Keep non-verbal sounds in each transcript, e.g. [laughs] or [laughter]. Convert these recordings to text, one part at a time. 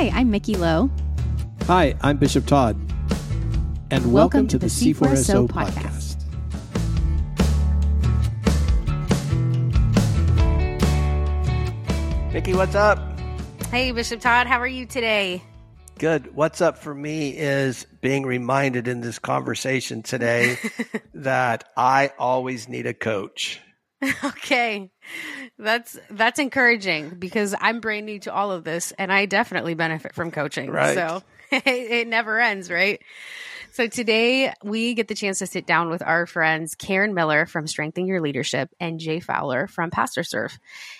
Hi, I'm Mickey Lowe. Hi, I'm Bishop Todd. And welcome, Welcome to, to the the C4SO C4SO podcast. Mickey, what's up? Hey, Bishop Todd, how are you today? Good. What's up for me is being reminded in this conversation today [laughs] that I always need a coach. [laughs] Okay. That's that's encouraging because I'm brand new to all of this and I definitely benefit from coaching. Right. So it, [laughs] it never ends, right? So today we get the chance to sit down with our friends Karen Miller from Strengthen Your Leadership and Jay Fowler from Pastor Serve.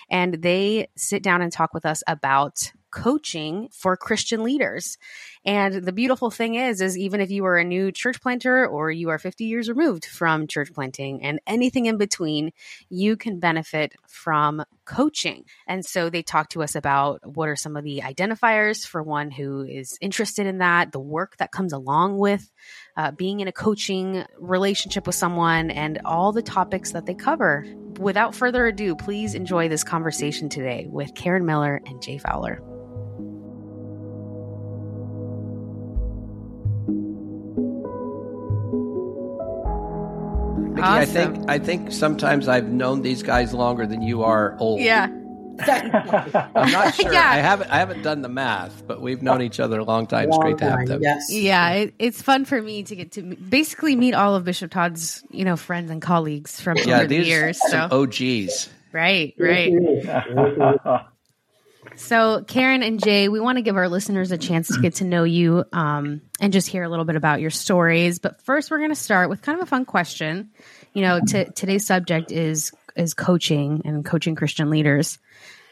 And they sit down and talk with us about coaching for Christian leaders. And the beautiful thing is, is even if you are a new church planter or you are 50 years removed from church planting and anything in between, you can benefit from coaching. And so they talk to us about what are some of the identifiers for one who is interested in that, the work that comes along with uh, being in a coaching relationship with someone, and all the topics that they cover. Without further ado, please enjoy this conversation today with Karen Miller and Jay Fowler. Mickey, I think I think sometimes I've known these guys longer than you are old. Yeah. [laughs] I'm not sure. Yeah. I haven't I haven't done the math, but we've known each other a long time. It's great to have them. Yes. Yeah, it, it's fun for me to get to basically meet all of Bishop Todd's, you know, friends and colleagues from Yeah, over the these years. are So, some OGs. right, right. [laughs] So, Karen and Jay, we want to give our listeners a chance to get to know you um, and just hear a little bit about your stories. But first, we're going to start with kind of a fun question. You know, t- today's subject is is coaching and coaching Christian leaders.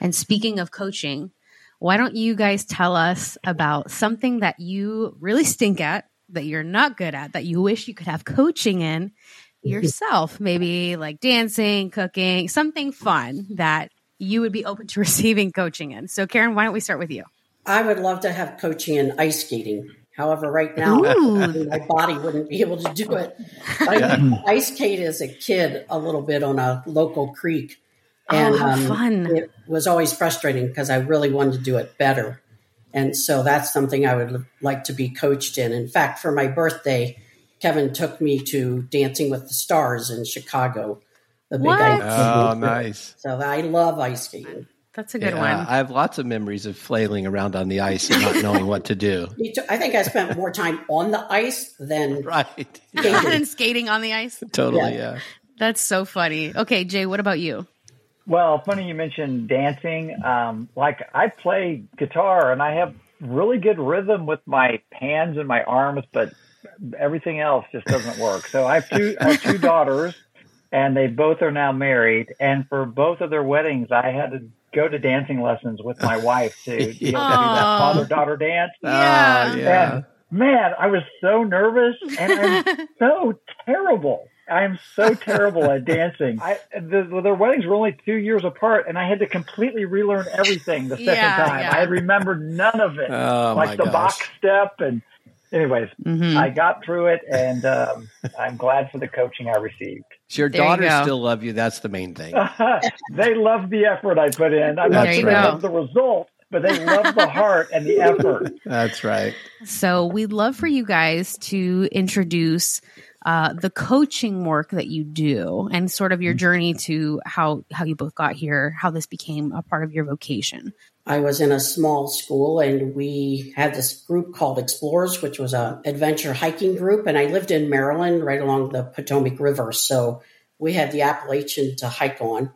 And speaking of coaching, why don't you guys tell us about something that you really stink at, that you're not good at, that you wish you could have coaching in [laughs] yourself? Maybe like dancing, cooking, something fun that you would be open to [laughs] receiving coaching in. So, Karen, why don't we start with you? I would love to have coaching in ice skating. However, right now, Ooh. my body wouldn't be able to do it. I ice skate as a kid a little bit on a local creek. Oh, how um, fun. It was always frustrating because I really wanted to do it better. And so that's something I would like to be coached in. In fact, for my birthday, Kevin took me to Dancing with the Stars in Chicago. The big What? ice Oh, skating. nice. So I love ice skating. That's a good Yeah, one. I have lots of memories of flailing around on the ice and not knowing what to do. [laughs] I think I spent more time on the ice than [laughs] Right. skating. [laughs] and skating on the ice. Totally, Yeah. yeah. That's so funny. Okay, Jay, what about you? Well, funny you mentioned dancing. Um, like I play guitar and I have really good rhythm with my hands and my arms, but everything else just doesn't work. So I have two, I have two daughters and they both are now married. And for both of their weddings, I had to go to dancing lessons with my wife to [laughs] you know, do that father daughter dance. Ah, yeah. And man, I was so nervous and I'm [laughs] so terrible. I'm so terrible at dancing. [laughs] I, the, their weddings were only two years apart, and I had to completely relearn everything the second Yeah, time. yeah. I had remembered none of it, Oh, like the gosh. box step. And, anyways, Mhm. I got through it, and um, I'm glad for the coaching I received. So your There daughters go. still love you. That's the main thing. [laughs] they love the effort I put in. I'm not That's sure they right. love the result, but they love the heart and the effort. [laughs] That's right. So, we'd love for you guys to introduce uh, the coaching work that you do and sort of your journey to how how you both got here, how this became a part of your vocation. I was in a small school and we had this group called Explorers, which was a adventure hiking group. And I lived in Maryland right along the Potomac River. So we had the Appalachian to hike on.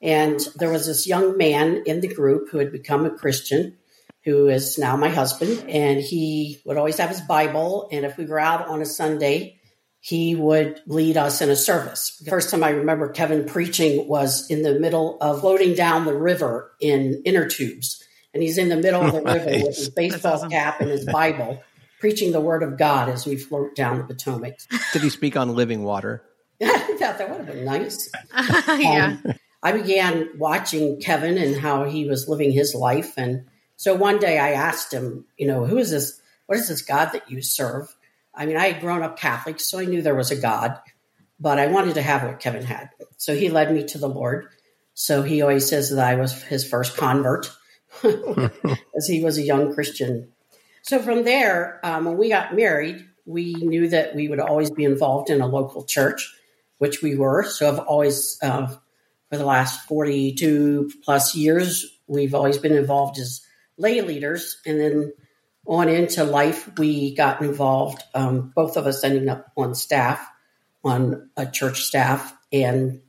And there was this young man in the group who had become a Christian, who is now my husband. And he would always have his Bible. And if we were out on a Sunday, he would lead us in a service. The first time I remember Kevin preaching was in the middle of floating down the river in inner tubes. And he's in the middle of the river with his baseball awesome. cap and his Bible, [laughs] preaching the word of God as we float down the Potomac. Did he speak on living water? I thought [laughs] that would have been nice. [laughs] yeah. Um, I began watching Kevin and how he was living his life. And so one day I asked him, you know, who is this? What is this God that you serve? I mean, I had grown up Catholic, so I knew there was a God, but I wanted to have what Kevin had. So he led me to the Lord. So he always says that I was his first convert. [laughs] as he was a young Christian. So from there, um, when we got married, we knew that we would always be involved in a local church, which we were. So I've always, uh, for the last 42 plus years, we've always been involved as lay leaders. And then on into life, we got involved, um, both of us ending up on staff, on a church staff. And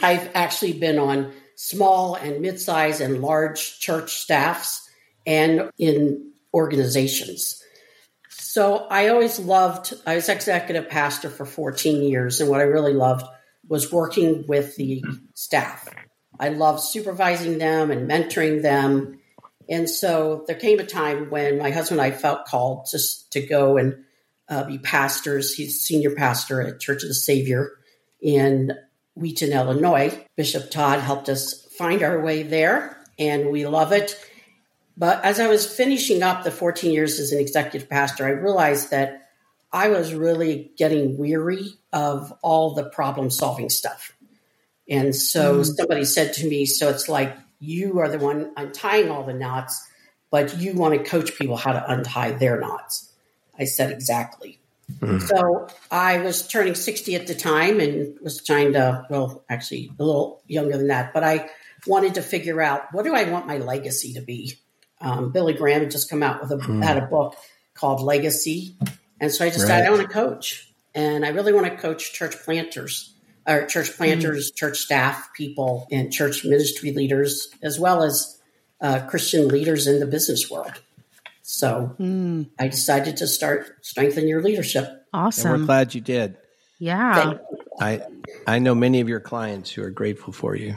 I've actually been on small and mid-sized and large church staffs and in organizations. So I always loved, I was executive pastor for 14 years, and what I really loved was working with the staff. I loved supervising them and mentoring them. And so there came a time when my husband and I felt called just to go and uh, be pastors. He's senior pastor at Church of the Savior in Wheaton, Illinois. Bishop Todd helped us find our way there, and we love it. But as I was finishing up the 14 years as an executive pastor, I realized that I was really getting weary of all the problem solving stuff. And so mm. somebody said to me, So it's like you are the one untying all the knots, but you want to coach people how to untie their knots. I said, Exactly. Mm. So I was turning 60 at the time and was trying to, well, actually a little younger than that, but I wanted to figure out what do I want my legacy to be? Um, Billy Graham had just come out with a, mm. had a book called Legacy. And so I decided right. I want to coach and I really want to coach church planters or church planters, mm. church staff people and church ministry leaders, as well as uh, Christian leaders in the business world. So mm. I decided to start strengthen your leadership. Awesome. And we're glad you did. Yeah. I I know many of your clients who are grateful for you.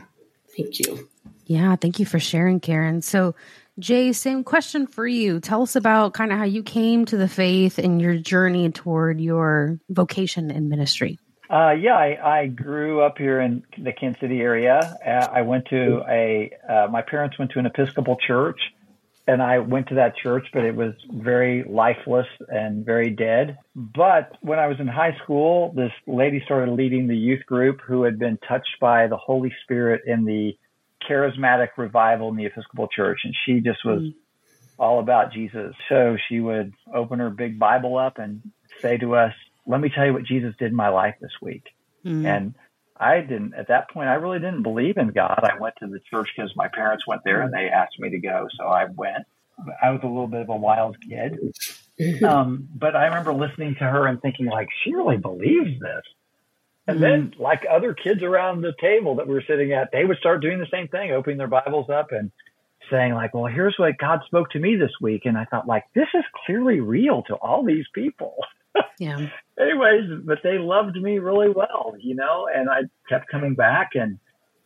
Thank you. Yeah, thank you for sharing, Karen. So Jay, same question for you. Tell us about kind of how you came to the faith and your journey toward your vocation in ministry. Uh, yeah, I, I, grew up here in the Kansas City area. Uh, I went to a, uh, my parents went to an Episcopal church and I went to that church, but it was very lifeless and very dead. But when I was in high school, this lady started leading the youth group who had been touched by the Holy Spirit in the charismatic revival in the Episcopal Church. And she just was mm. all about Jesus. So she would open her big Bible up and say to us, Let me tell you what Jesus did in my life this week. Mm. And I didn't at that point. I really didn't believe in God. I went to the church because my parents went there and they asked me to go, so I went. I was a little bit of a wild kid, [laughs] um, but I remember listening to her and thinking, like, she really believes this. And mm-hmm. then, like other kids around the table that we were sitting at, they would start doing the same thing, opening their Bibles up and saying, like, well, here's what God spoke to me this week. And I thought, like, this is clearly real to all these people. Yeah. [laughs] Anyways, but they loved me really well, you know, and I kept coming back. And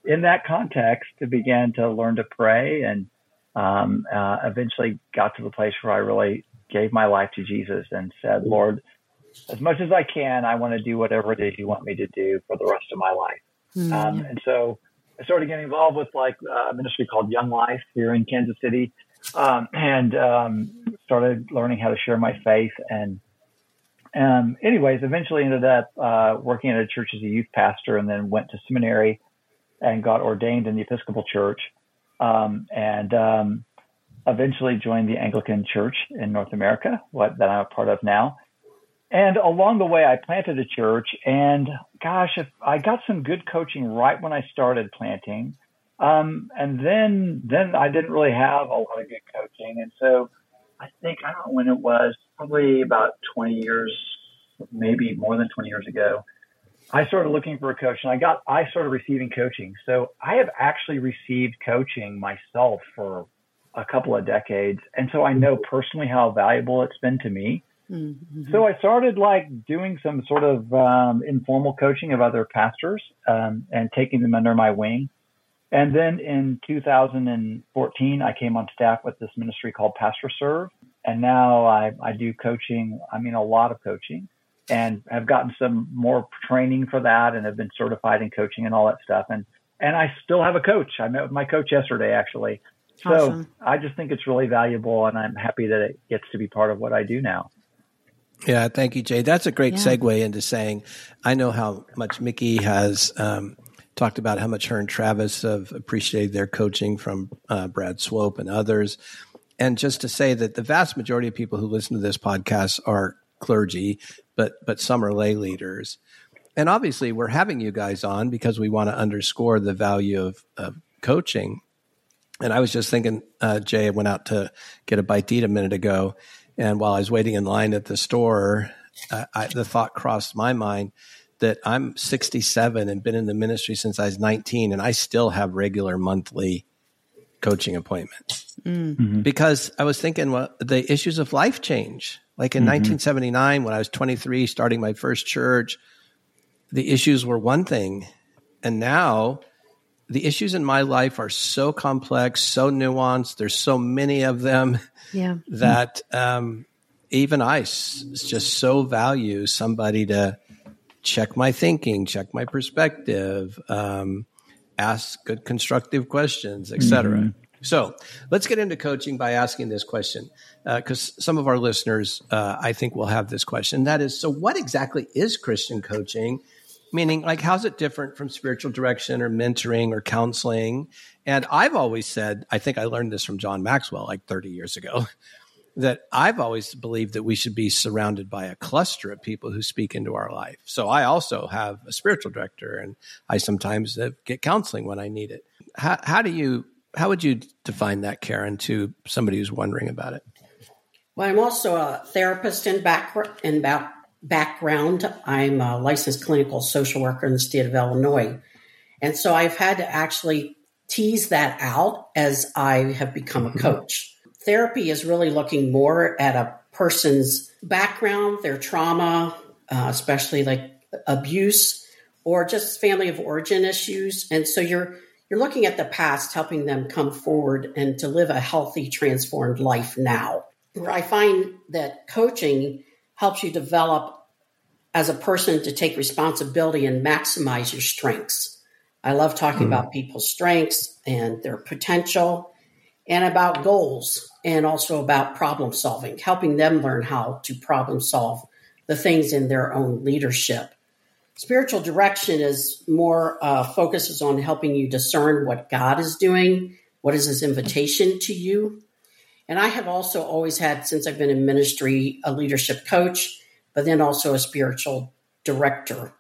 in that context, I began to learn to pray and um, uh, eventually got to the place where I really gave my life to Jesus and said, Lord, as much as I can, I want to do whatever it is you want me to do for the rest of my life. Mm-hmm. Um, and so I started getting involved with like a ministry called Young Life here in Kansas City, um, and um, started learning how to share my faith and um, anyways, eventually ended up uh, working at a church as a youth pastor, and then went to seminary and got ordained in the Episcopal Church, um, and um, eventually joined the Anglican Church in North America, what that I'm a part of now. And along the way, I planted a church, and gosh, if I got some good coaching right when I started planting, um, and then then I didn't really have a lot of good coaching, and so I think I don't know when it was, probably about 20 years, maybe more than 20 years ago. I started looking for a coach and I got, I started receiving coaching. So I have actually received coaching myself for a couple of decades. And so I know personally how valuable it's been to me. Mm-hmm. So I started like doing some sort of um, informal coaching of other pastors um, and taking them under my wing. And then in 2014, I came on staff with this ministry called Pastor Serve. And now I, I do coaching, I mean, a lot of coaching, and have gotten some more training for that and have been certified in coaching and all that stuff. And, and I still have a coach. I met with my coach yesterday, actually. So awesome. I just think it's really valuable, and I'm happy that it gets to be part of what I do now. Yeah, thank you, Jay. That's a great yeah. segue into saying I know how much Mickey has um, talked about how much her and Travis have appreciated their coaching from uh, Brad Swope and others. And just to say that the vast majority of people who listen to this podcast are clergy, but but some are lay leaders. And obviously, we're having you guys on because we want to underscore the value of, of coaching. And I was just thinking, uh, Jay, I went out to get a bite to eat a minute ago. And while I was waiting in line at the store, uh, I, the thought crossed my mind that I'm 67 and been in the ministry since I was 19, and I still have regular monthly coaching appointments mm-hmm. because I was thinking, well, the issues of life change. Like in mm-hmm. 1979, when I was 23, starting my first church, the issues were one thing. And now the issues in my life are so complex, so nuanced. There's so many of them yeah. that um, even I s- just so value somebody to check my thinking, check my perspective, um, ask good constructive questions, etc. Mm-hmm. So let's get into coaching by asking this question because uh, some of our listeners, uh, I think, will have this question. That is, so what exactly is Christian coaching? Meaning, like, how's it different from spiritual direction or mentoring or counseling? And I've always said, I think I learned this from John Maxwell like 30 years ago, [laughs] that I've always believed that we should be surrounded by a cluster of people who speak into our life. So I also have a spiritual director and I sometimes get counseling when I need it. How, how do you, how would you define that, Karen, to somebody who's wondering about it? Well, I'm also a therapist in, back, in back, background. I'm a licensed clinical social worker in the state of Illinois. And so I've had to actually tease that out as I have become a mm-hmm. coach. Therapy is really looking more at a person's background, their trauma, uh, especially like abuse or just family of origin issues. And so you're you're looking at the past, helping them come forward and to live a healthy, transformed life now. Where I find that coaching helps you develop as a person to take responsibility and maximize your strengths. I love talking mm about people's strengths and their potential and about goals and also about problem solving, helping them learn how to problem solve the things in their own leadership. Spiritual direction is more uh, focuses on helping you discern what God is doing, what is His invitation to you, and I have also always had, since I've been in ministry, a leadership coach, but then also a spiritual director.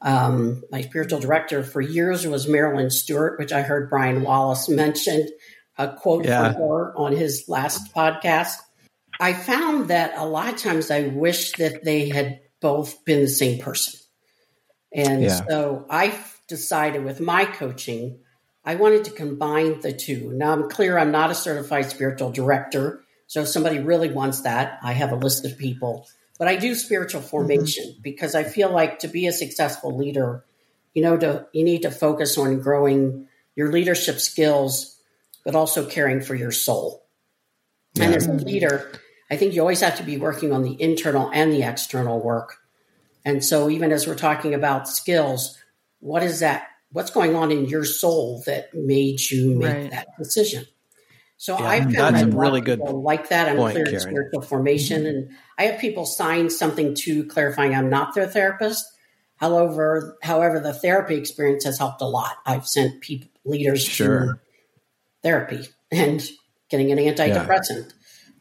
Um, my spiritual director for years was Marilyn Stewart, which I heard Brian Wallace mention a quote yeah. from her on his last podcast. I found that a lot of times I wish that they had both been the same person. And yeah. so I decided with my coaching I wanted to combine the two. Now I'm clear I'm not a certified spiritual director. So if somebody really wants that, I have a list of people. But I do spiritual mm-hmm. formation mm-hmm. because I feel like to be a successful leader, you know, to you need to focus on growing your leadership skills, but also caring for your soul. Yeah. And as a leader, I think you always have to be working on the internal and the external work. And so even as we're talking about skills, what is that what's going on in your soul that made you make right. that decision. So yeah, I've found that really good like that. I'm point, clear Karen. spiritual formation, mm-hmm. and I have people sign something to clarifying I'm not their therapist. However, however, the therapy experience has helped a lot. I've sent people leaders sure. To therapy and getting an antidepressant.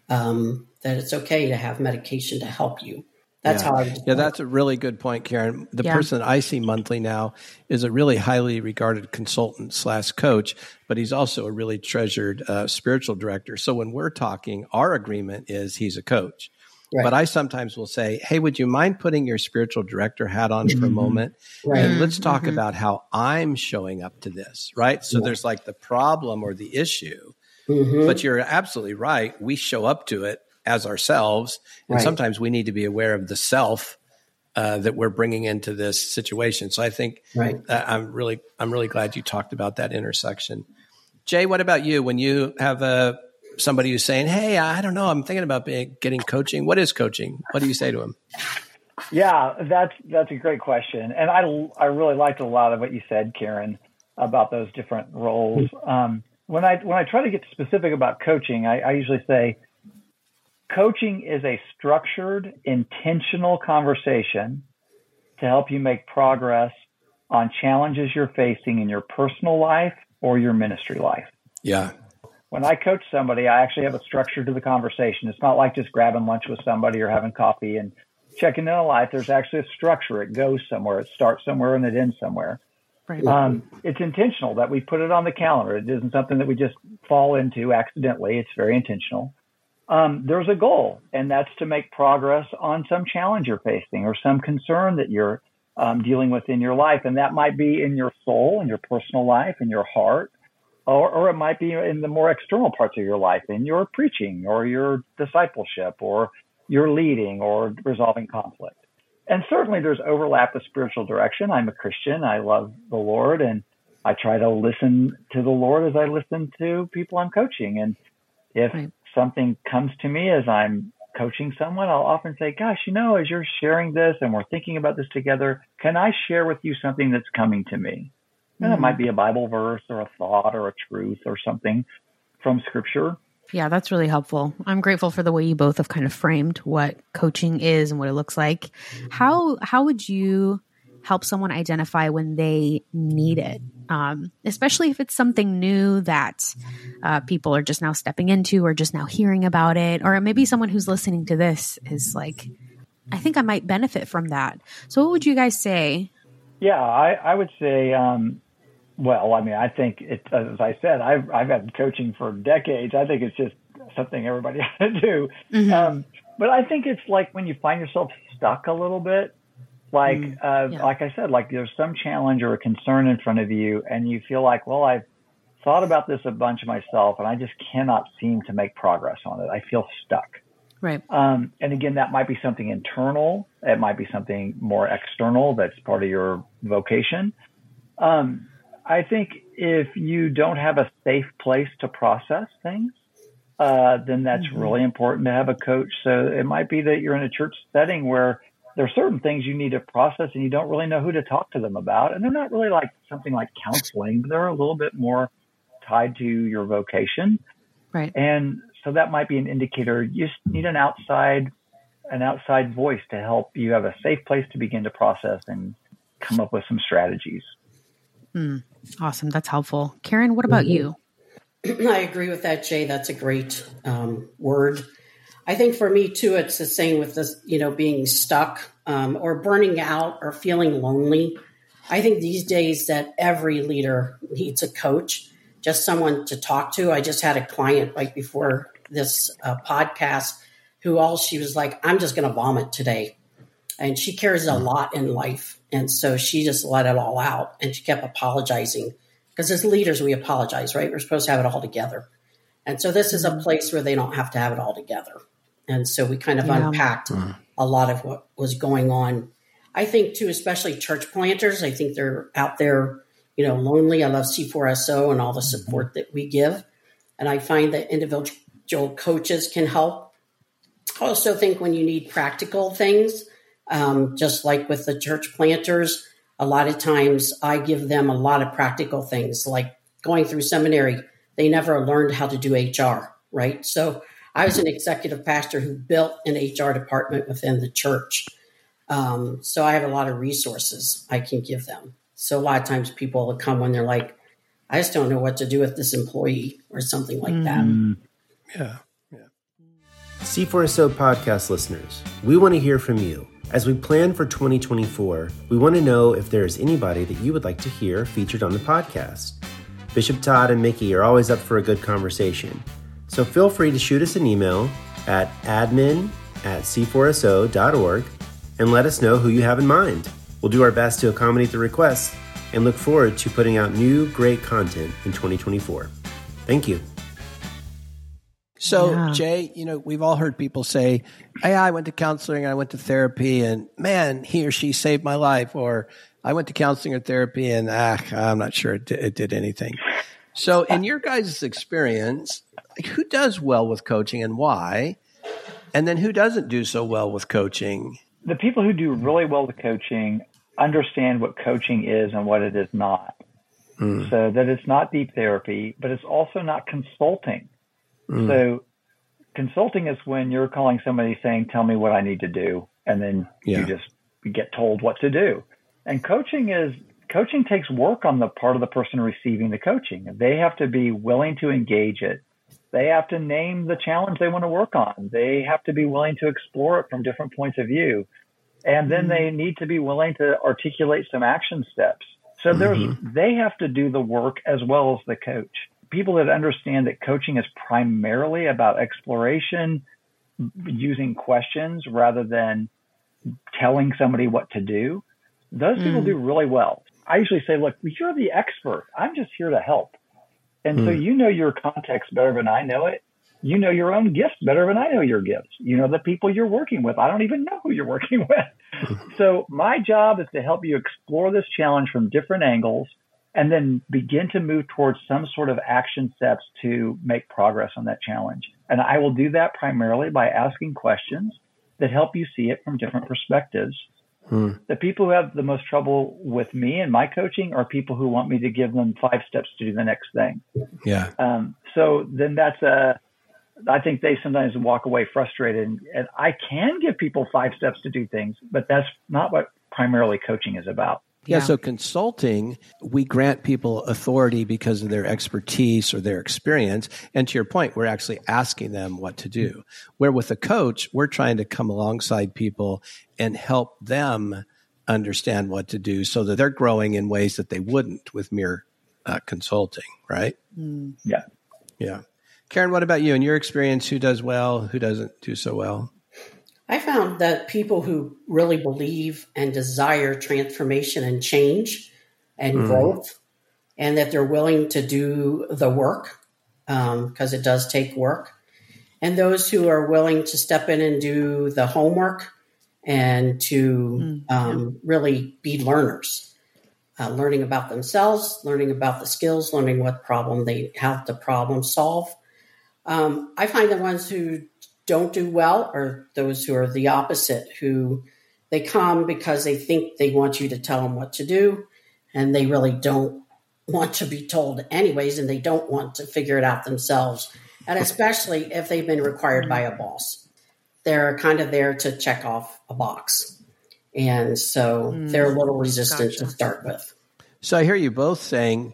Yeah. Um, that it's okay to have medication to help you. That's yeah. how I. Yeah, that's a really good point, Karen. The yeah. person I see monthly now is a really highly regarded consultant slash coach, but he's also a really treasured uh, spiritual director. So when we're talking, our agreement is he's a coach. Right. But I sometimes will say, "Hey, would you mind putting your spiritual director hat on mm-hmm. for a mm-hmm. moment, right. and let's talk mm-hmm. about how I'm showing up to this." Right. So yeah. there's like the problem or the issue, mm-hmm. but you're absolutely right. We show up to it as ourselves. And right. sometimes we need to be aware of the self uh, that we're bringing into this situation. So I think right. I'm really, I'm really glad you talked about that intersection. Jay, what about you? When you have a uh, somebody who's saying, "Hey, I don't know, I'm thinking about being, getting coaching. What is coaching? What do you say to them?" Yeah, that's that's a great question, and I I really liked a lot of what you said, Karen, about those different roles. Um, when I when I try to get specific about coaching, I, I usually say Coaching is a structured, intentional conversation to help you make progress on challenges you're facing in your personal life or your ministry life. Yeah. When I coach somebody, I actually have a structure to the conversation. It's not like just grabbing lunch with somebody or having coffee and checking in on life. There's actually a structure. It goes somewhere. It starts somewhere and it ends somewhere. Right. Um, it's intentional that we put it on the calendar. It isn't something that we just fall into accidentally. It's very intentional. Um, there's a goal, and that's to make progress on some challenge you're facing or some concern that you're um, dealing with in your life. And that might be in your soul, in your personal life, in your heart, or, or it might be in the more external parts of your life, in your preaching or your discipleship or your leading or resolving conflict and certainly there's overlap with spiritual direction. I'm a Christian. I love the Lord and I try to listen to the Lord as I listen to people I'm coaching. And if right. something comes to me as I'm coaching someone, I'll often say, gosh, you know, as you're sharing this and we're thinking about this together, can I share with you something that's coming to me? And it might mm-hmm. be a Bible verse or a thought or a truth or something from scripture. Yeah, that's really helpful. I'm grateful for the way you both have kind of framed what coaching is and what it looks like. How how would you help someone identify when they need it, um, especially if it's something new that uh, people are just now stepping into or just now hearing about it, or maybe someone who's listening to this is like, I think I might benefit from that. So, what would you guys say? Yeah, I, I would say um, well, I mean, I think it, as I said, I've, I've had coaching for decades. I think it's just something everybody [laughs] ought to do. Mm-hmm. Um, but I think it's like when you find yourself stuck a little bit, like, mm, uh, yeah. like I said, like there's some challenge or a concern in front of you and you feel like, well, I've thought about this a bunch myself and I just cannot seem to make progress on it. I feel stuck. Right. Um, and again, that might be something internal. It might be something more external that's part of your vocation. Um, I think if you don't have a safe place to process things, uh, then that's mm-hmm. really important to have a coach. So it might be that you're in a church setting where there are certain things you need to process and you don't really know who to talk to them about. And they're not really like something like counseling, but they're a little bit more tied to your vocation. Right. And so that might be an indicator. You just need an outside, an outside voice to help you have a safe place to begin to process and come up with some strategies. Mm, awesome. That's helpful. Karen, what about you? [clears throat] I agree with that, Jay. That's a great um, word. I think for me too, it's the same with this, you know, being stuck um, or burning out or feeling lonely. I think these days that every leader needs a coach, just someone to talk to. I just had a client right before this uh, podcast who all she was like, I'm just going to vomit today. And she carries a hmm. lot in life. And so she just let it all out and she kept apologizing because as leaders, we apologize, right? We're supposed to have it all together. And so this is a hmm. place where they don't have to have it all together. And so we kind of yeah. unpacked mm. a lot of what was going on. I think too, especially church planters, I think they're out there, you know, lonely. I love C4SO and all the hmm. support that we give. And I find that individual coaches can help. I also think when you need practical things, um, just like with the church planters, a lot of times I give them a lot of practical things like going through seminary. They never learned how to do HR, right? So I was an executive pastor who built an HR department within the church. Um, so I have a lot of resources I can give them. So a lot of times people will come when they're like, I just don't know what to do with this employee or something like that. Mm. Yeah. Yeah. C4SO podcast listeners, we want to hear from you. As we plan for 2024, we want to know if there is anybody that you would like to hear featured on the podcast. Bishop Todd and Mickey are always up for a good conversation, so feel free to shoot us an email at admin at c4so.org and let us know who you have in mind. We'll do our best to accommodate the requests and look forward to putting out new great content in 2024. Thank you. So, yeah. Jay, you know, we've all heard people say, hey, I went to counseling, I went to therapy, and man, he or she saved my life. Or I went to counseling or therapy, and ah, I'm not sure it did, it did anything. So, in your guys' experience, who does well with coaching and why? And then who doesn't do so well with coaching? The people who do really well with coaching understand what coaching is and what it is not. Mm. So that it's not deep therapy, but it's also not consulting. Mm. So consulting is when you're calling somebody saying, tell me what I need to do. And then yeah. you just get told what to do. And coaching is coaching takes work on the part of the person receiving the coaching. They have to be willing to engage it. They have to name the challenge they want to work on. They have to be willing to explore it from different points of view. And then mm-hmm. they need to be willing to articulate some action steps. So there's, mm-hmm. they have to do the work as well as the coach. People that understand that coaching is primarily about exploration, using questions rather than telling somebody what to do, those mm. people do really well. I usually say, look, you're the expert. I'm just here to help. And mm. so you know your context better than I know it. You know your own gifts better than I know your gifts. You know the people you're working with. I don't even know who you're working [laughs] with. so my job is to help you explore this challenge from different angles and then begin to move towards some sort of action steps to make progress on that challenge. And I will do that primarily by asking questions that help you see it from different perspectives. Hmm. The people who have the most trouble with me and my coaching are people who want me to give them five steps to do the next thing. Yeah. Um, so then that's a, I think they sometimes walk away frustrated and, and I can give people five steps to do things, but that's not what primarily coaching is about. Yeah. yeah. So consulting, we grant people authority because of their expertise or their experience. And to your point, we're actually asking them what to do. Where with a coach, we're trying to come alongside people and help them understand what to do so that they're growing in ways that they wouldn't with mere uh, consulting, right? Mm. Yeah. Yeah. Karen, what about you? In your experience, who does well, who doesn't do so well? I found that people who really believe and desire transformation and change and mm. growth, and that they're willing to do the work, because um, it does take work, and those who are willing to step in and do the homework and to mm. um, really be learners, uh, learning about themselves, learning about the skills, learning what problem they how to problem solve. Um, I find the ones who don't do well are those who are the opposite, who they come because they think they want you to tell them what to do, and they really don't want to be told anyways, and they don't want to figure it out themselves. And especially if they've been required by a boss, they're kind of there to check off a box. And so mm, they're a little resistant gotcha. to start with. So I hear you both saying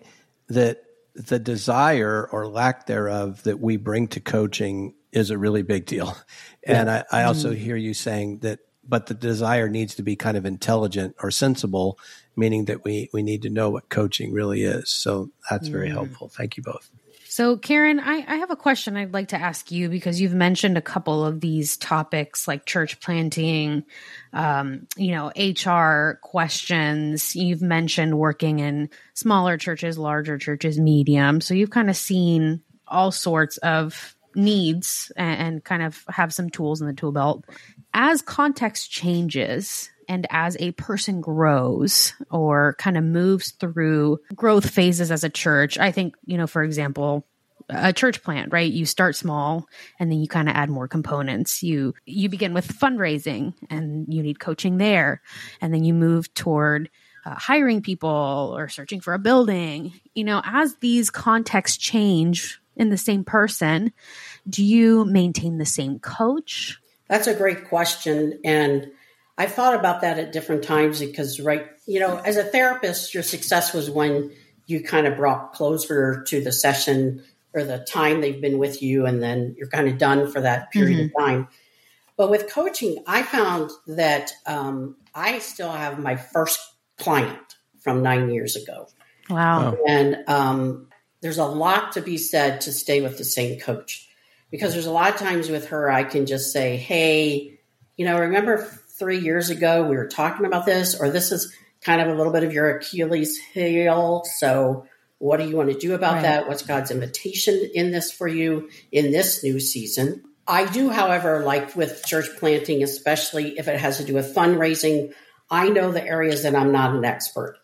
that the desire or lack thereof that we bring to coaching is a really big deal. [laughs] And I, I, also mm. hear you saying that, but the desire needs to be kind of intelligent or sensible, meaning that we, we need to know what coaching really is. So that's very mm. helpful. Thank you both. So, Karen, I, I, have a question I'd like to ask you because you've mentioned a couple of these topics like church planting, um, you know, HR questions. You've mentioned working in smaller churches, larger churches, medium. So, you've kind of seen all sorts of needs and, and kind of have some tools in the tool belt. As context changes, and as a person grows or kind of moves through growth phases as a church, I think, you know, for example, a church plant, right? You start small and then you kind of add more components. You you begin with fundraising and you need coaching there. And then you move toward uh, hiring people or searching for a building. You know, as these contexts change in the same person, do you maintain the same coach? That's a great question. And I've thought about that at different times because, right, you know, as a therapist, your success was when you kind of brought closer to the session or the time they've been with you, and then you're kind of done for that period mm-hmm. of time. But with coaching, I found that um, I still have my first client from nine years ago. Wow. And um, there's a lot to be said to stay with the same coach because there's a lot of times with her, I can just say, hey, you know, remember three years ago we were talking about this, or this is kind of a little bit of your Achilles heel. So, what do you want to do about right. that? What's God's invitation in this for you in this new season? I do, however, like with church planting, especially if it has to do with fundraising, I know the areas that I'm not an expert.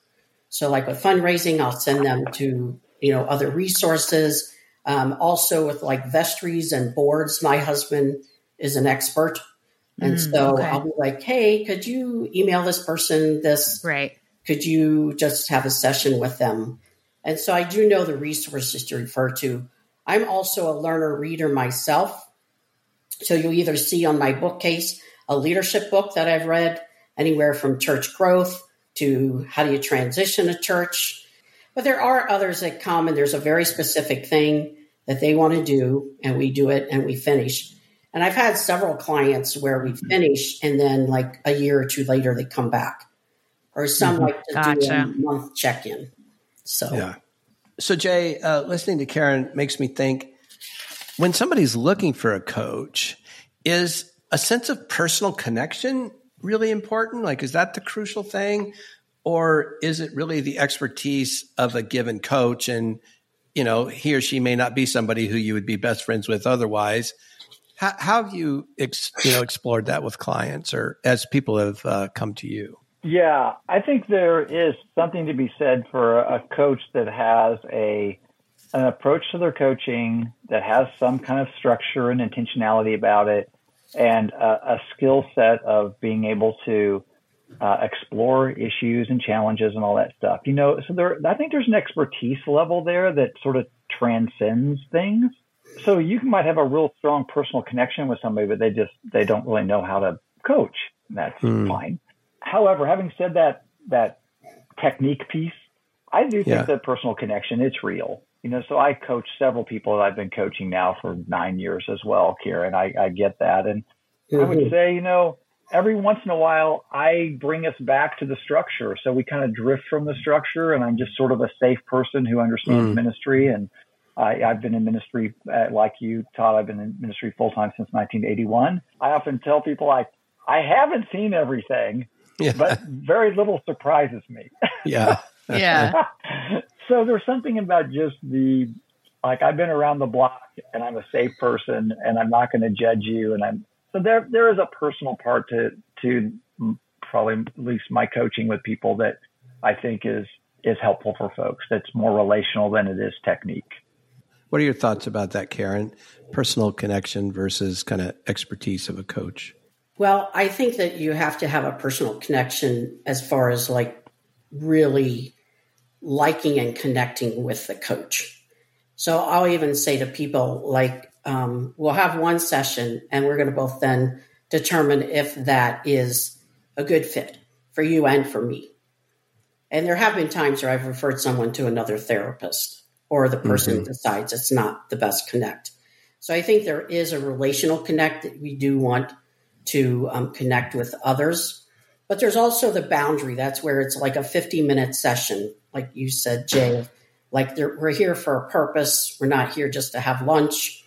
So, like with fundraising, I'll send them to you know, other resources. Um, also with like vestries and boards, my husband is an expert. And mm, so okay. I'll be like, hey, could you email this person this? Right. Could you just have a session with them? And so I do know the resources to refer to. I'm also a learner reader myself. So you'll either see on my bookcase a leadership book that I've read, anywhere from church growth to how do you transition a church. But there are others that come and there's a very specific thing that they want to do, and we do it and we finish. And I've had several clients where we finish and then like a year or two later they come back. Or some mm-hmm. like to gotcha. do a month check in. So yeah. So Jay, uh, listening to Karen makes me think when somebody's looking for a coach, is a sense of personal connection really important? Like, is that the crucial thing? Or is it really the expertise of a given coach? And, you know, he or she may not be somebody who you would be best friends with otherwise. How, how have you, ex, you know, explored that with clients or as people have uh, come to you? Yeah, I think there is something to be said for a coach that has a an approach to their coaching that has some kind of structure and intentionality about it and a, a skill set of being able to uh, explore issues and challenges and all that stuff. You know, so there, I think there's an expertise level there that sort of transcends things. So you might have a real strong personal connection with somebody, but they just they don't really know how to coach. That's mm. fine. However, having said that, that technique piece, I do think yeah. that personal connection it's real you know, so I coach several people that I've been coaching now for nine years as well, Karen. I, I get that. And mm-hmm. I would mm-hmm. say, you know, every once in a while I bring us back to the structure. So we kind of drift from the structure and I'm just sort of a safe person who understands mm. ministry. And I, I've been in ministry uh, like you, Todd. I've been in ministry full time since 1981. I often tell people I, I haven't seen everything, yeah. but very little surprises me. [laughs] Yeah. yeah. [laughs] so there's something about just the like I've been around the block and I'm a safe person and I'm not going to judge you and I'm so there there is a personal part to to probably at least my coaching with people that I think is is helpful for folks. That's more relational than it is technique. What are your thoughts about that, Karen? Personal connection versus kind of expertise of a coach. Well, I think that you have to have a personal connection as far as like really liking and connecting with the coach. So I'll even say to people like, um, we'll have one session and we're going to both then determine if that is a good fit for you and for me. And there have been times where I've referred someone to another therapist or the person mm-hmm. decides it's not the best connect. So I think there is a relational connect that we do want to um, connect with others. But there's also the boundary. That's where it's like a 50 minute session like you said, Jay, like we're here for a purpose. We're not here just to have lunch.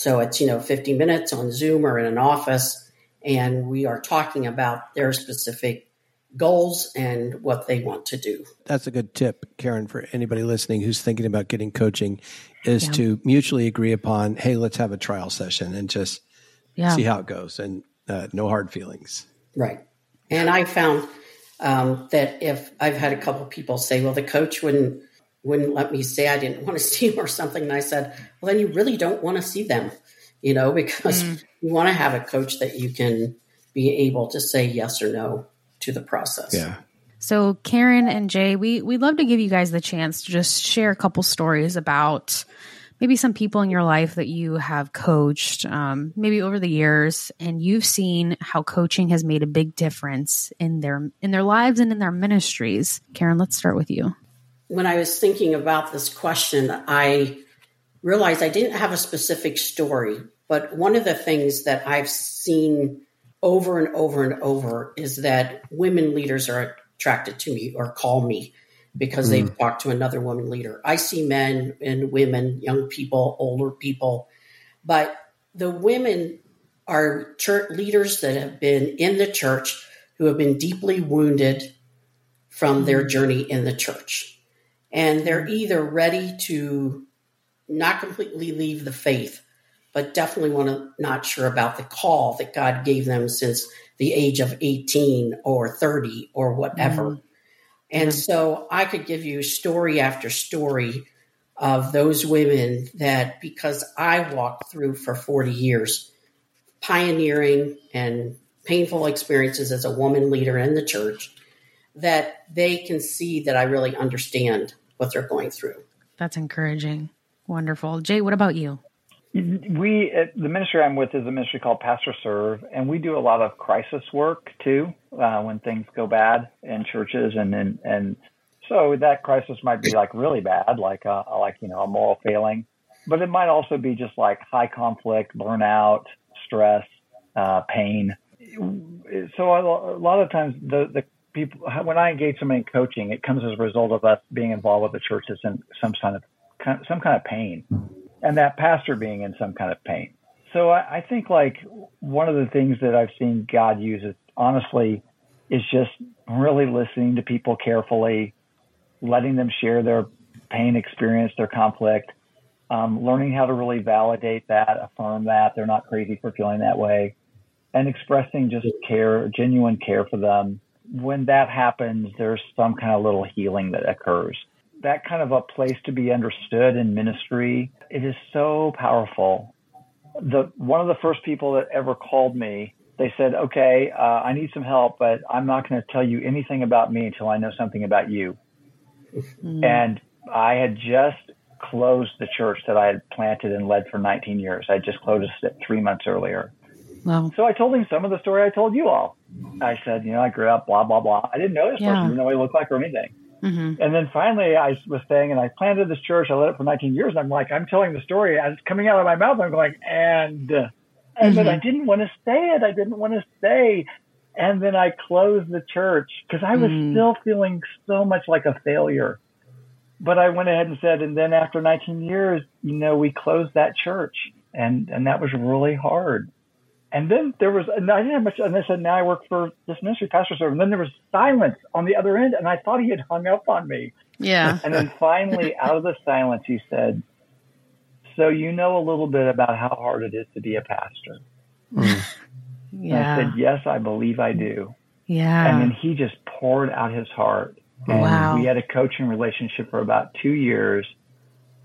So it's, you know, 50 minutes on Zoom or in an office, and we are talking about their specific goals and what they want to do. That's a good tip, Karen, for anybody listening who's thinking about getting coaching is yeah. to mutually agree upon, hey, let's have a trial session and just yeah. see how it goes and uh, no hard feelings. Right. And I found um, that if I've had a couple people say, well, the coach wouldn't wouldn't let me say I didn't [laughs] want to see him or something, and I said, well, then you really don't want to see them, you know, [laughs] because mm. you want to have a coach that you can be able to say yes or no to the process. Yeah. So Karen and Jay, we we'd love to give you guys the chance to just share a couple stories about maybe some people in your life that you have coached, um, maybe over the years, and you've seen how coaching has made a big difference in their in their lives and in their ministries. Karen, let's start with you. When I was thinking about this question, I realized I didn't have a specific story, but one of the things that I've seen over and over and over is that women leaders are attracted to me or call me because mm. they've talked to another woman leader. I see men and women, young people, older people, but the women are church leaders that have been in the church who have been deeply wounded from their mm. journey in the church. And they're mm. either ready to not completely leave the faith, but definitely want to not sure about the call that God gave them since the age of 18 or 30 or whatever. Mm. And so I could give you story after story of those women that, because I walked through for 40 years, pioneering and painful experiences as a woman leader in the church, that they can see that I really understand what they're going through. That's encouraging. Wonderful. Jay, what about you? We the ministry I'm with is a ministry called Pastor Serve, and we do a lot of crisis work too uh, when things go bad in churches, and and and so that crisis might be like really bad, like uh, like you know a moral failing, but it might also be just like high conflict, burnout, stress, uh, pain. So a, a lot of times the the people when I engage somebody in coaching, it comes as a result of us being involved with the churches in some kind of some kind of pain, and that pastor being in some kind of pain. So I, I think like one of the things that I've seen God use honestly is just really listening to people carefully, letting them share their pain experience, their conflict, um, learning how to really validate that, affirm that they're not crazy for feeling that way, and expressing just care, genuine care for them. When that happens, there's some kind of little healing that occurs. That kind of a place to be understood in ministry, it is so powerful. The one of the first people that ever called me, they said, "Okay, uh, I need some help, but I'm not going to tell you anything about me until I know something about you." Mm. And I had just closed the church that I had planted and led for 19 years. I just closed it three months earlier. Wow. So I told him some of the story I told you all. I said, you know, I grew up, blah, blah, blah. I didn't know this yeah. person, didn't know what he looked like or anything. Mm-hmm. And then finally I was saying, and I planted this church. I led it for 19 years. And I'm like, I'm telling the story as it's coming out of my mouth. I'm going, and, and mm-hmm. but I didn't want to say it. I didn't want to say. And then I closed the church because I was mm. still feeling so much like a failure but I went ahead and said, and then after 19 years, you know, we closed that church, and and that was really hard. And then there was, and I didn't have much, and I said, now I work for this ministry, Pastor Serve. And then there was silence on the other end, and I thought he had hung up on me. Yeah. And then finally, [laughs] out of the silence, he said, "So you know a little bit about how hard it is to be a pastor." Mm. yeah. I said, "Yes, I believe I do." Yeah. And then he just poured out his heart and wow. we had a coaching relationship for about two years.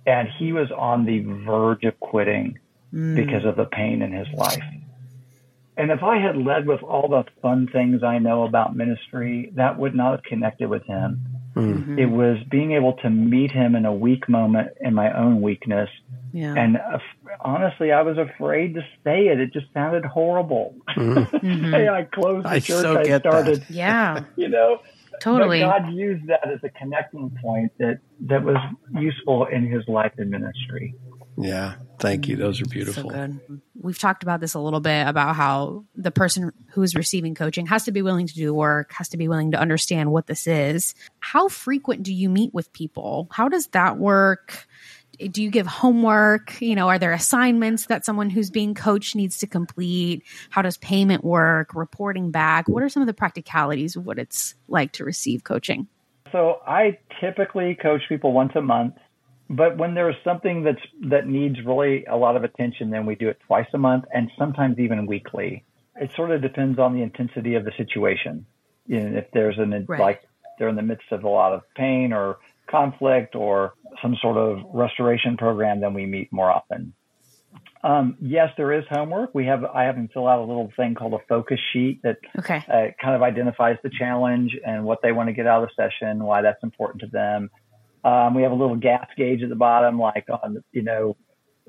And he was on the verge of quitting mm. because of the pain in his life. And if I had led with all the fun things I know about ministry, that would not have connected with him. Mm-hmm. It was being able to meet him in a weak moment in my own weakness. Yeah. And uh, honestly, I was afraid to say it. It just sounded horrible. Mm-hmm. [laughs] I closed the I church so I started. That. [laughs] Yeah. You know, Totally. But God used that as a connecting point that, that was useful in his life and ministry. Yeah. Thank you. Those are mm-hmm. beautiful. So good. We've talked about this a little bit about how the person who's receiving coaching has to be willing to do work, has to be willing to understand what this is. How frequent do you meet with people? How does that work? do you give homework? You know, are there assignments that someone who's being coached needs to complete? How does payment work? Reporting back? What are some of the practicalities of what it's like to receive coaching? So I typically coach people once a month, but when there's something that's that needs really a lot of attention, then we do it twice a month and sometimes even weekly. It sort of depends on the intensity of the situation. You know, if there's an right. like they're in the midst of a lot of pain or conflict or some sort of restoration program, then we meet more often. Um, yes, there is homework. We have I have them fill out a little thing called a focus sheet that okay. uh, kind of identifies the challenge and what they want to get out of the session, why that's important to them. Um, we have a little gas gauge at the bottom, like on you know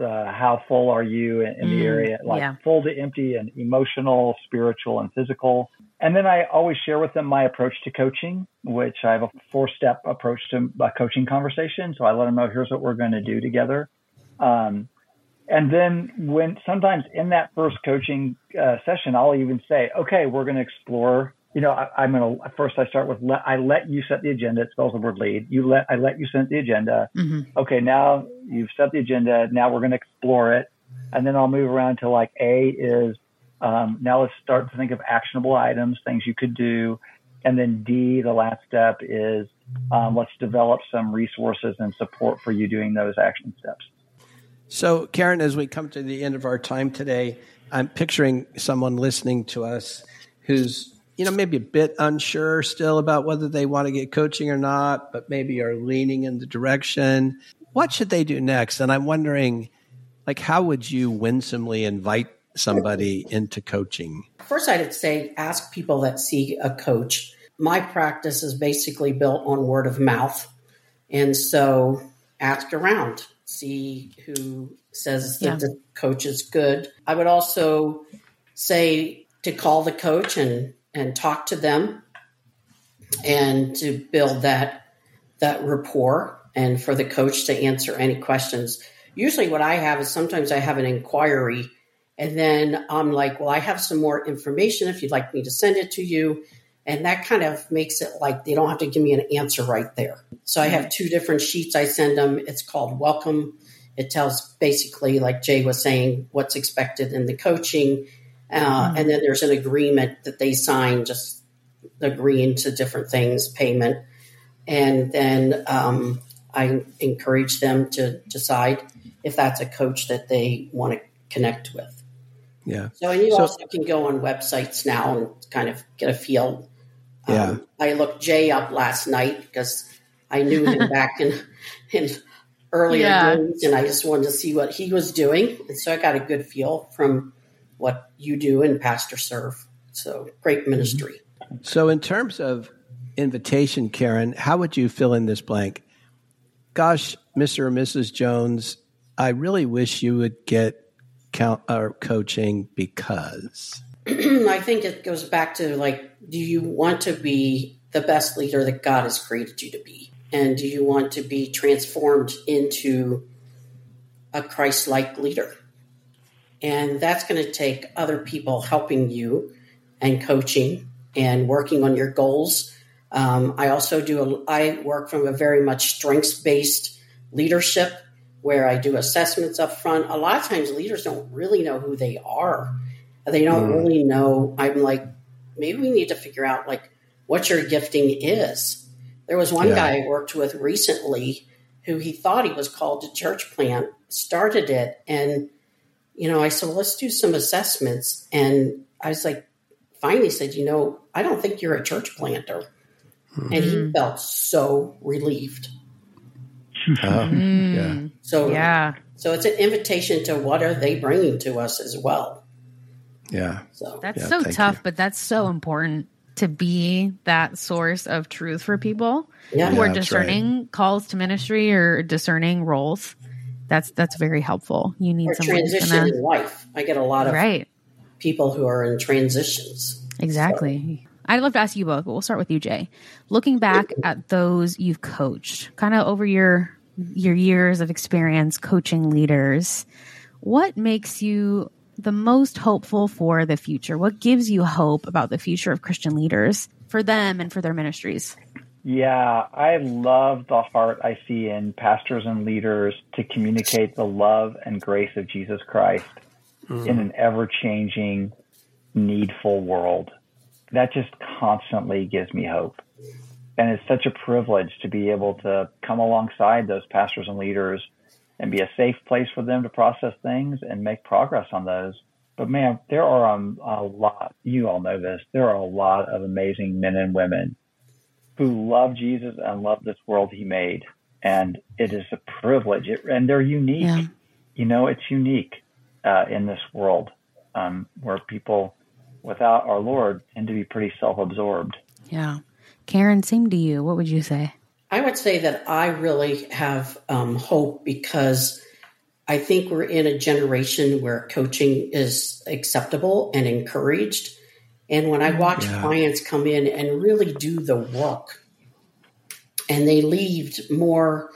uh, how full are you in, in mm, the area, like yeah. full to empty and emotional, spiritual, and physical. And then I always share with them my approach to coaching, which I have a four step approach to a coaching conversation. So I let them know here's what we're going to do together. Um, and then when sometimes in that first coaching uh, session, I'll even say, okay, we're going to explore. You know, I, am going to first. I start with let, I let you set the agenda. It spells the word lead. You let I let you set the agenda. Mm-hmm. Okay, now you've set the agenda. Now we're going to explore it, and then I'll move around to like A is um, now let's start to think of actionable items, things you could do. And then D, the last step is um, let's develop some resources and support for you doing those action steps. So, Karen, as we come to the end of our time today, I'm picturing someone listening to us who's, you know, maybe a bit unsure still about whether they want to get coaching or not, but maybe are leaning in the direction. What should they do next? And I'm wondering, like, how would you winsomely invite somebody into coaching? First, I'd say ask people that see a coach. My practice is basically built on word of mouth. And so ask around. see who says that the coach is good. I would also say to call the coach and and talk to them and to build that that rapport and for the coach to answer any questions. Usually what I have is sometimes I have an inquiry and then I'm like, well, I have some more information if you'd like me to send it to you. And that kind of makes it like they don't have to give me an answer right there. So I have two different sheets I send them. It's called Welcome. It tells basically, like Jay was saying, what's expected in the coaching. Uh, mm-hmm. And then there's an agreement that they sign, just agreeing to different things, payment. And then um, I encourage them to decide if that's a coach that they want to connect with. Yeah. So, and you so, also can go on websites now and kind of get a feel yeah. Um, I looked Jay up last night because I knew him [laughs] back in in earlier yeah. days, and I just wanted to see what he was doing, and so I got a good feel from what you do in Pastor Serve. So great ministry. So, in terms of invitation, Karen, how would you fill in this blank? Gosh, Mr. or Mrs. Jones, I really wish you would get count or coaching because [clears throat] I think it goes back to like, do you want to be the best leader that God has created you to be? And do you want to be transformed into a Christ like leader? And that's going to take other people helping you and coaching and working on your goals. Um, I also do, a, I work from a very much strengths based leadership where I do assessments up front. A lot of times leaders don't really know who they are they don't mm. really know. I'm like, maybe we need to figure out like what your gifting is. There was one yeah. guy I worked with recently who he thought he was called to church plant, started it, and you know, I said, well, let's do some assessments. And I was like, finally said, you know, I don't think you're a church planter. Mm-hmm. And he mm-hmm. felt so relieved. Mm. [laughs] yeah. So yeah. So it's an invitation to what are they bringing to us as well. Yeah. So that's yeah, so tough, you. but that's so important to be that source of truth for people yeah. who yeah, are discerning right. calls to ministry or discerning roles. That's that's very helpful. You need or someone transition in life. I get a lot of right. people who are in transitions. Exactly. So. I'd love to ask you both, but we'll start with you, Jay. Looking back mm-hmm. at those you've coached, kind of over your your years of experience coaching leaders, what makes you the most hopeful for the future? What gives you hope about the future of Christian leaders for them and for their ministries? Yeah, I love the heart I see in pastors and leaders to communicate the love and grace of Jesus Christ mm-hmm. in an ever changing, needful world. That just constantly gives me hope. And it's such a privilege to be able to come alongside those pastors and leaders and be a safe place for them to process things and make progress on those. But man, there are um, a lot, you all know this, there are a lot of amazing men and women who love Jesus and love this world he made. And it is a privilege. It, and they're unique. Yeah. You know, it's unique uh, in this world um, where people without our Lord tend to be pretty self absorbed. Yeah. Karen, same to you. What would you say? I would say that I really have um, hope because I think we're in a generation where coaching is acceptable and encouraged. And when I watch yeah. clients come in and really do the work, and they leave more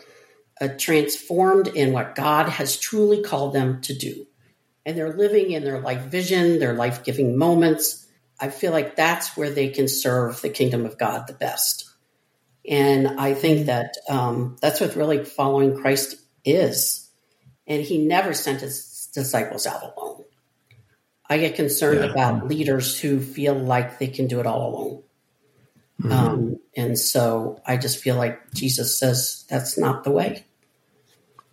uh, transformed in what God has truly called them to do, and they're living in their life vision, their life giving moments, I feel like that's where they can serve the kingdom of God the best. And I think that um, that's what really following Christ is. And he never sent his disciples out alone. I get concerned yeah. about leaders who feel like they can do it all alone. Mm-hmm. Um, and so I just feel like Jesus says that's not the way.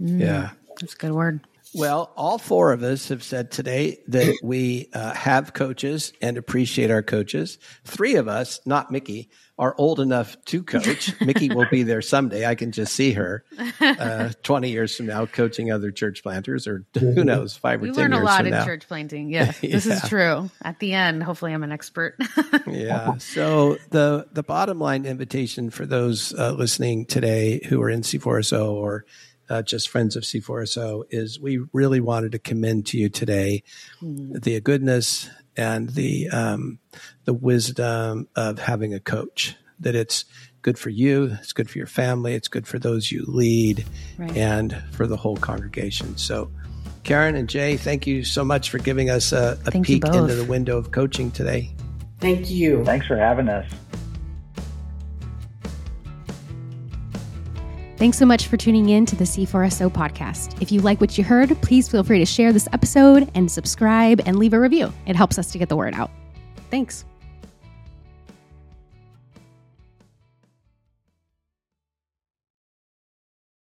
Mm, yeah. That's a good word. Well, all four of us have said today that [clears throat] we uh, have coaches and appreciate our coaches. Three of us, not Mickey, are old enough to coach. [laughs] Mickey will be there someday. I can just see her uh, [laughs] 20 years from now coaching other church planters or [laughs] who knows, five or 10 We learn a lot in now. church planting. Yeah, this is true. At the end, hopefully I'm an expert. yeah. So the, the bottom line invitation for those uh, listening today who are in C4SO or uh, just friends of C4SO, is we really wanted to commend to you today mm. the goodness and the um, the wisdom of having a coach. That it's good for you, it's good for your family, it's good for those you lead, right. and for the whole congregation. So. Karen and Jay, thank you so much for giving us a, a peek into the window of coaching today. Thank you. Thanks for having us. Thanks so much for tuning in to the C4SO podcast. If you like what you heard, please feel free to share this episode and subscribe and leave a review. It helps us to get the word out. Thanks.